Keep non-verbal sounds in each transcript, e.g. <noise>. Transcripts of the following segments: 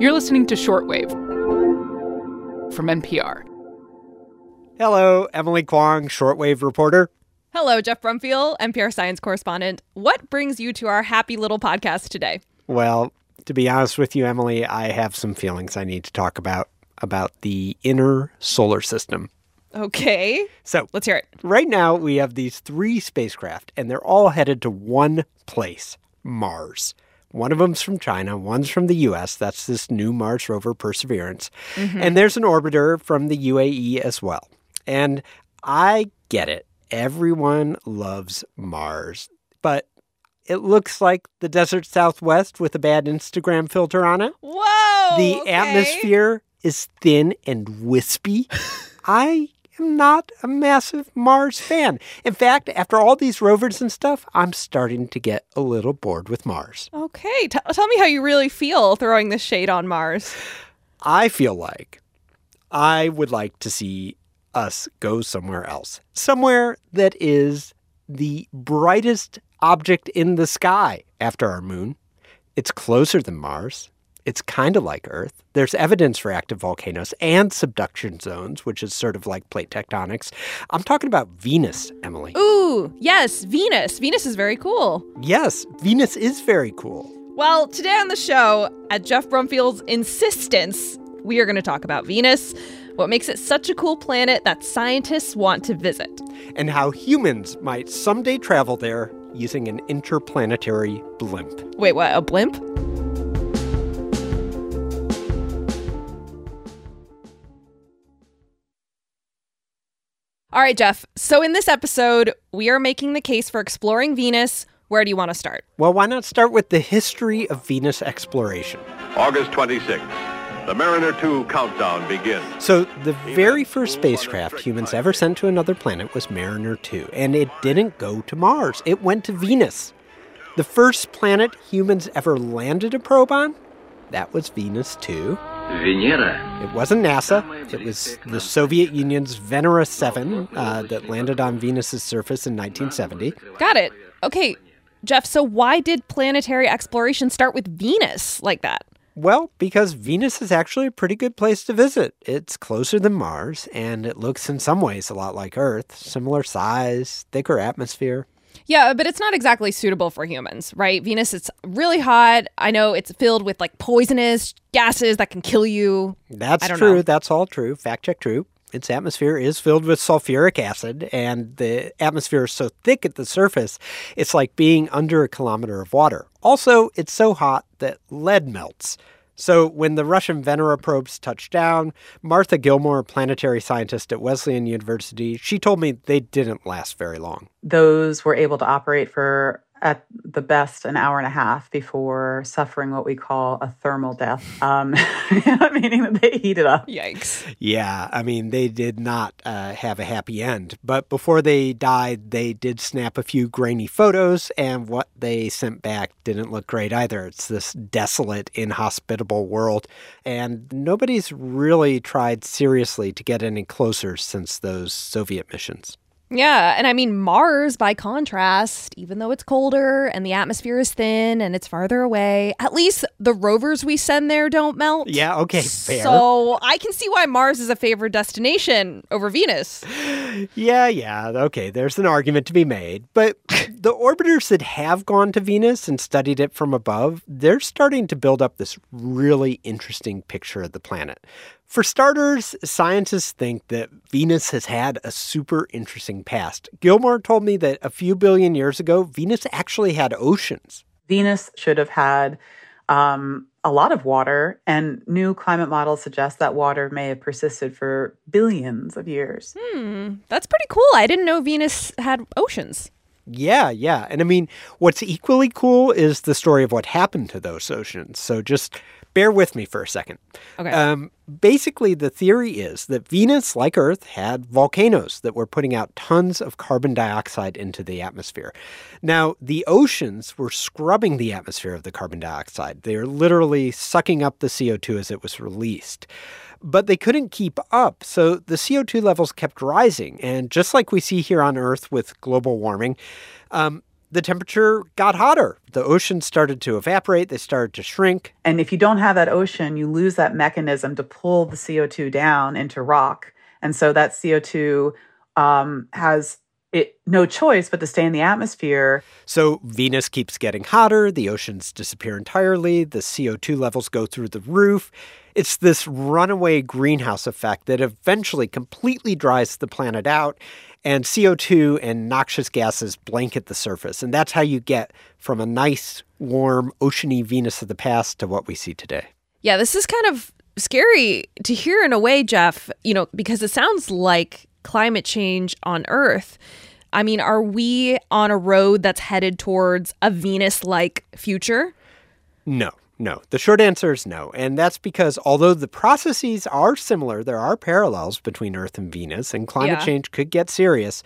You're listening to Shortwave from NPR. Hello, Emily Kwong, shortwave reporter. Hello, Jeff Brumfiel, NPR science correspondent. What brings you to our happy little podcast today? Well, to be honest with you, Emily, I have some feelings I need to talk about about the inner solar system. Okay. So, let's hear it. Right now, we have these three spacecraft, and they're all headed to one place Mars. One of them's from China, one's from the US. That's this new Mars rover Perseverance. Mm-hmm. And there's an orbiter from the UAE as well. And I get it. Everyone loves Mars. But it looks like the desert southwest with a bad Instagram filter on it. Whoa! The okay. atmosphere is thin and wispy. <laughs> I am not a massive Mars fan. In fact, after all these rovers and stuff, I'm starting to get a little bored with Mars. Okay. T- tell me how you really feel throwing this shade on Mars. I feel like I would like to see us go somewhere else. Somewhere that is the brightest object in the sky after our moon. It's closer than Mars. It's kind of like Earth. There's evidence for active volcanoes and subduction zones, which is sort of like plate tectonics. I'm talking about Venus, Emily. Ooh, yes, Venus. Venus is very cool. Yes, Venus is very cool. Well, today on the show, at Jeff Brumfiel's insistence, we are going to talk about Venus, what makes it such a cool planet that scientists want to visit, and how humans might someday travel there using an interplanetary blimp. Wait, what? A blimp? All right, Jeff. So, in this episode, we are making the case for exploring Venus. Where do you want to start? Well, why not start with the history of Venus exploration? August 26th. The Mariner 2 countdown begins. So, the very first spacecraft humans ever sent to another planet was Mariner 2, and it didn't go to Mars, it went to Venus. The first planet humans ever landed a probe on? That was Venus 2. Venera. It wasn't NASA. It was the Soviet Union's Venera 7 uh, that landed on Venus's surface in 1970. Got it. Okay, Jeff, so why did planetary exploration start with Venus like that? Well, because Venus is actually a pretty good place to visit. It's closer than Mars, and it looks in some ways a lot like Earth similar size, thicker atmosphere. Yeah, but it's not exactly suitable for humans, right? Venus, it's really hot. I know it's filled with like poisonous gases that can kill you. That's true. Know. That's all true. Fact check true. Its atmosphere is filled with sulfuric acid, and the atmosphere is so thick at the surface, it's like being under a kilometer of water. Also, it's so hot that lead melts. So when the Russian Venera probes touched down, Martha Gilmore, planetary scientist at Wesleyan University, she told me they didn't last very long. Those were able to operate for at the best an hour and a half before suffering what we call a thermal death, um, <laughs> meaning that they heated up. Yikes. Yeah, I mean, they did not uh, have a happy end. But before they died, they did snap a few grainy photos, and what they sent back didn't look great either. It's this desolate, inhospitable world, and nobody's really tried seriously to get any closer since those Soviet missions. Yeah, and I mean Mars by contrast, even though it's colder and the atmosphere is thin and it's farther away, at least the rovers we send there don't melt. Yeah, okay, fair. So, I can see why Mars is a favored destination over Venus. <sighs> Yeah, yeah, okay, there's an argument to be made, but <laughs> the orbiters that have gone to Venus and studied it from above, they're starting to build up this really interesting picture of the planet. For starters, scientists think that Venus has had a super interesting past. Gilmore told me that a few billion years ago, Venus actually had oceans. Venus should have had um, a lot of water, and new climate models suggest that water may have persisted for billions of years. Hmm, that's pretty cool. I didn't know Venus had oceans. Yeah, yeah. And I mean, what's equally cool is the story of what happened to those oceans. So just bear with me for a second. Okay. Um, basically, the theory is that Venus, like Earth, had volcanoes that were putting out tons of carbon dioxide into the atmosphere. Now, the oceans were scrubbing the atmosphere of the carbon dioxide. They were literally sucking up the CO2 as it was released. But they couldn't keep up, so the CO2 levels kept rising. And just like we see here on Earth with global warming, um, the temperature got hotter. The ocean started to evaporate, they started to shrink. And if you don't have that ocean, you lose that mechanism to pull the CO2 down into rock. And so that CO2 um, has it no choice but to stay in the atmosphere. So Venus keeps getting hotter, the oceans disappear entirely, the CO2 levels go through the roof. It's this runaway greenhouse effect that eventually completely dries the planet out, and CO2 and noxious gases blanket the surface. And that's how you get from a nice, warm, oceany Venus of the past to what we see today. Yeah, this is kind of scary to hear in a way, Jeff, you know, because it sounds like climate change on Earth. I mean, are we on a road that's headed towards a Venus like future? No, no. The short answer is no. And that's because although the processes are similar, there are parallels between Earth and Venus, and climate Yeah. change could get serious.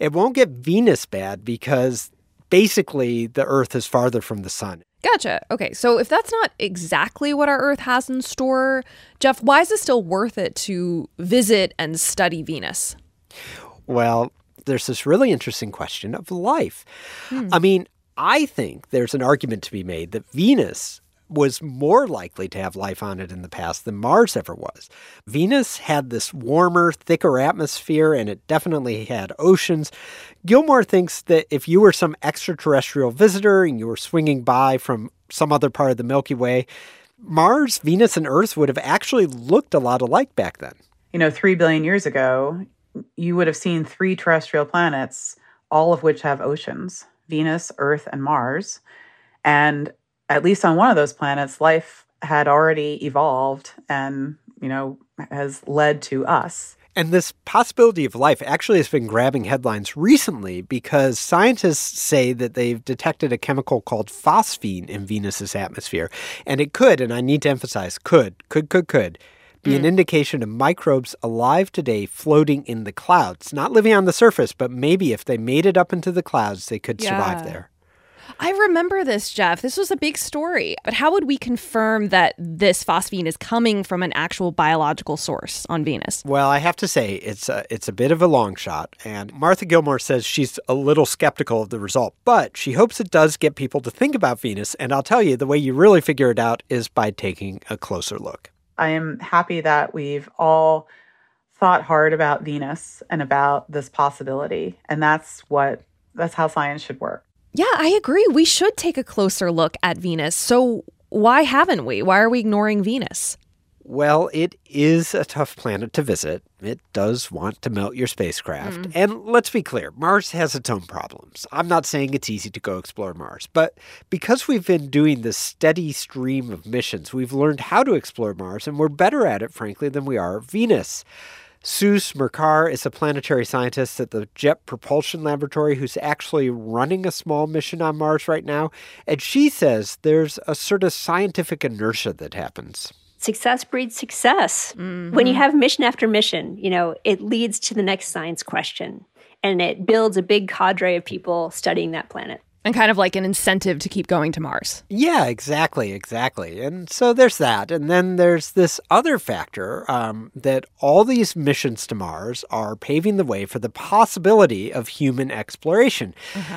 It won't get Venus bad because basically the Earth is farther from the sun. Gotcha. Okay, so if that's not exactly what our Earth has in store, Jeff, why is it still worth it to visit and study Venus? Well, there's this really interesting question of life. Hmm. I mean, I think there's an argument to be made that Venus was more likely to have life on it in the past than Mars ever was. Venus had this warmer, thicker atmosphere, and it definitely had oceans. Gilmore thinks that if you were some extraterrestrial visitor and you were swinging by from some other part of the Milky Way, Mars, Venus, and Earth would have actually looked a lot alike back then. You know, three billion years ago, you would have seen three terrestrial planets, all of which have oceans Venus, Earth, and Mars. And at least on one of those planets, life had already evolved and, you know, has led to us. And this possibility of life actually has been grabbing headlines recently because scientists say that they've detected a chemical called phosphine in Venus's atmosphere. And it could, and I need to emphasize, could, could, could, could be an hmm. indication of microbes alive today floating in the clouds, not living on the surface, but maybe if they made it up into the clouds, they could survive there. I remember this, Jeff. This was a big story. But how would we confirm that this phosphine is coming from an actual biological source on Venus? Well, I have to say it's a, it's a bit of a long shot, and Martha Gilmore says she's a little skeptical of the result, but she hopes it does get people to think about Venus. And I'll tell you, the way you really figure it out is by taking a closer look. I am happy that we've all thought hard about Venus and about this possibility. And that's what, that's how science should work. Yeah, I agree. We should take a closer look at Venus. So why haven't we? Why are we ignoring Venus? Well, it is a tough planet to visit. It does want to melt your spacecraft. Mm. And let's be clear, Mars has its own problems. I'm not saying it's easy to go explore Mars, but because we've been doing this steady stream of missions, we've learned how to explore Mars, and we're better at it, frankly, than we are Venus. Sue Smrekar is a planetary scientist at the Jet Propulsion Laboratory who's actually running a small mission on Mars right now. And she says there's a sort of scientific inertia that happens. success breeds success. Mm-hmm. When you have mission after mission, you know, it leads to the next science question and it builds a big cadre of people studying that planet. And kind of like an incentive to keep going to Mars. Yeah, exactly, exactly. And so there's that. And then there's this other factor um, that all these missions to Mars are paving the way for the possibility of human exploration.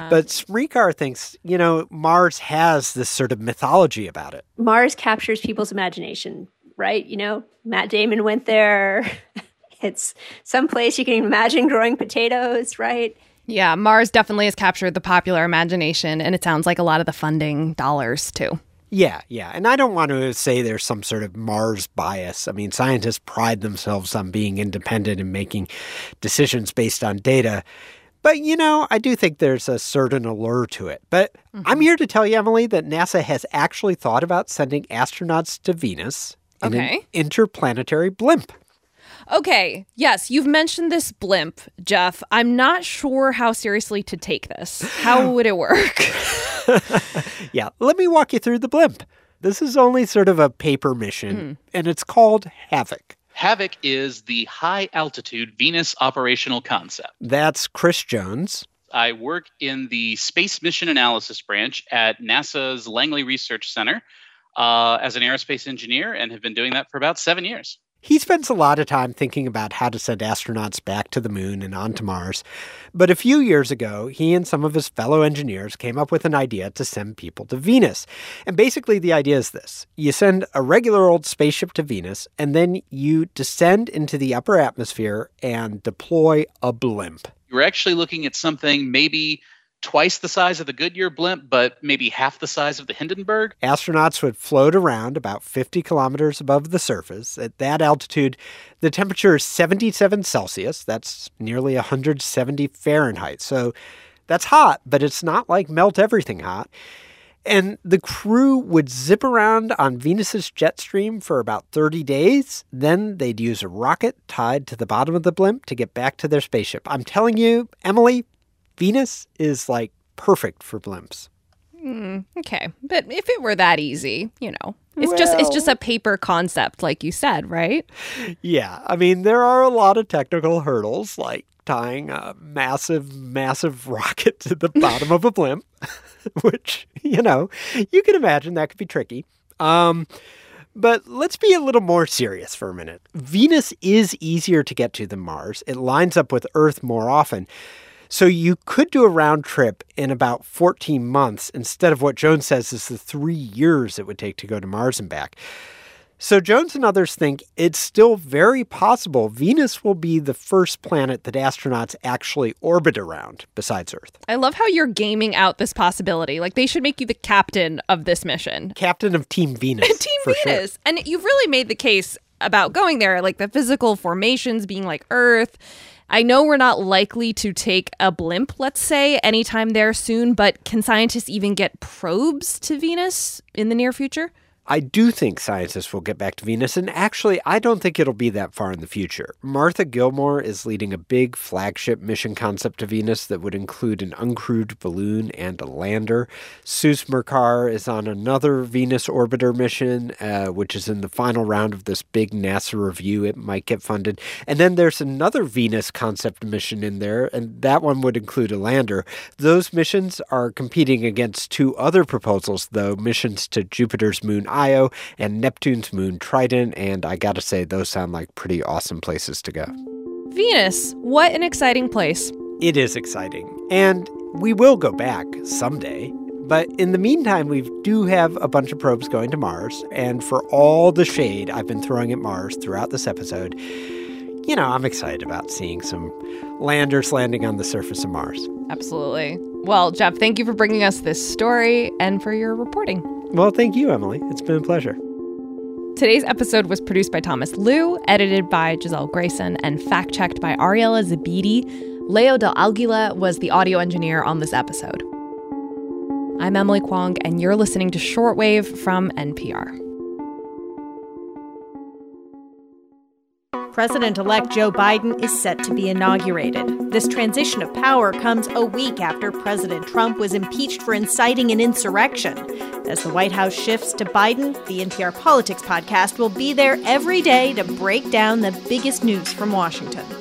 But Smrekar thinks, you know, Mars has this sort of mythology about it. Mars captures people's imagination, right? You know, Matt Damon went there. <laughs> it's someplace you can imagine growing potatoes, right? Yeah, Mars definitely has captured the popular imagination, and it sounds like a lot of the funding dollars too. Yeah, yeah. And I don't want to say there's some sort of Mars bias. I mean, scientists pride themselves on being independent and making decisions based on data. But, you know, I do think there's a certain allure to it. But I'm mm-hmm. here to tell you, Emily, that NASA has actually thought about sending astronauts to Venus in Okay. an interplanetary blimp. Okay, yes, you've mentioned this blimp, Jeff. I'm not sure how seriously to take this. How <gasps> would it work? <laughs> <laughs> Yeah, let me walk you through the blimp. This is only sort of a paper mission, and it's called Havoc. Havoc is the high altitude Venus operational concept. That's Chris Jones. I work in the Space Mission Analysis branch at NASA's Langley Research Center uh, as an aerospace engineer and have been doing that for about seven years. He spends a lot of time thinking about how to send astronauts back to the moon and onto Mars. But a few years ago, he and some of his fellow engineers came up with an idea to send people to Venus. And basically, the idea is this you send a regular old spaceship to Venus, and then you descend into the upper atmosphere and deploy a blimp. You're actually looking at something maybe twice the size of the Goodyear blimp, but maybe half the size of the Hindenburg. Astronauts would float around about 50 kilometers above the surface. At that altitude, the temperature is 77 Celsius. That's nearly 170 Fahrenheit. So that's hot, but it's not like melt everything hot. And the crew would zip around on Venus's jet stream for about 30 days. Then they'd use a rocket tied to the bottom of the blimp to get back to their spaceship. I'm telling you, Emily, Venus is like perfect for blimps. Mm, okay, but if it were that easy, you know, it's just it's just a paper concept, like you said, right? Yeah, I mean there are a lot of technical hurdles, like tying a massive, massive <laughs> rocket to the bottom of a blimp, <laughs> which you know you can imagine that could be tricky. Um, but let's be a little more serious for a minute. Venus is easier to get to than Mars. It lines up with Earth more often. So you could do a round trip in about 14 months instead of what Jones says is the three years it would take to go to Mars and back. So Jones and others think it's still very possible Venus will be the first planet that astronauts actually orbit around besides Earth. I love how you're gaming out this possibility. Like they should make you the captain of this mission. Captain of Team Venus. <laughs> Team Venus. Sure. And you've really made the case about going there, like the physical formations being like Earth I know we're not likely to take a blimp, let's say, anytime there soon, but can scientists even get probes to Venus in the near future? I do think scientists will get back to Venus, and actually, I don't think it'll be that far in the future. Martha Gilmore is leading a big flagship mission concept to Venus that would include an uncrewed balloon and a lander. Sue Smrekar is on another Venus orbiter mission, uh, which is in the final round of this big NASA review. It might get funded. And then there's another Venus concept mission in there, and that one would include a lander. Those missions are competing against two other proposals, though missions to Jupiter's moon Io and Neptune's moon Triton, and I gotta say, those sound like pretty awesome places to go. Venus, what an exciting place. It is exciting. And we will go back someday. But in the meantime, we do have a bunch of probes going to Mars. And for all the shade I've been throwing at Mars throughout this episode, you know, I'm excited about seeing some landers landing on the surface of Mars. Absolutely. Well, Jeff, thank you for bringing us this story and for your reporting. Well, thank you, Emily. It's been a pleasure. Today's episode was produced by Thomas Liu, edited by Gisele Grayson, and fact checked by Ariela Zebede. Leo Del Aguila was the audio engineer on this episode. I'm Emily Kwong, and you're listening to Shortwave from NPR. President elect Joe Biden is set to be inaugurated. This transition of power comes a week after President Trump was impeached for inciting an insurrection. As the White House shifts to Biden, the NPR Politics podcast will be there every day to break down the biggest news from Washington.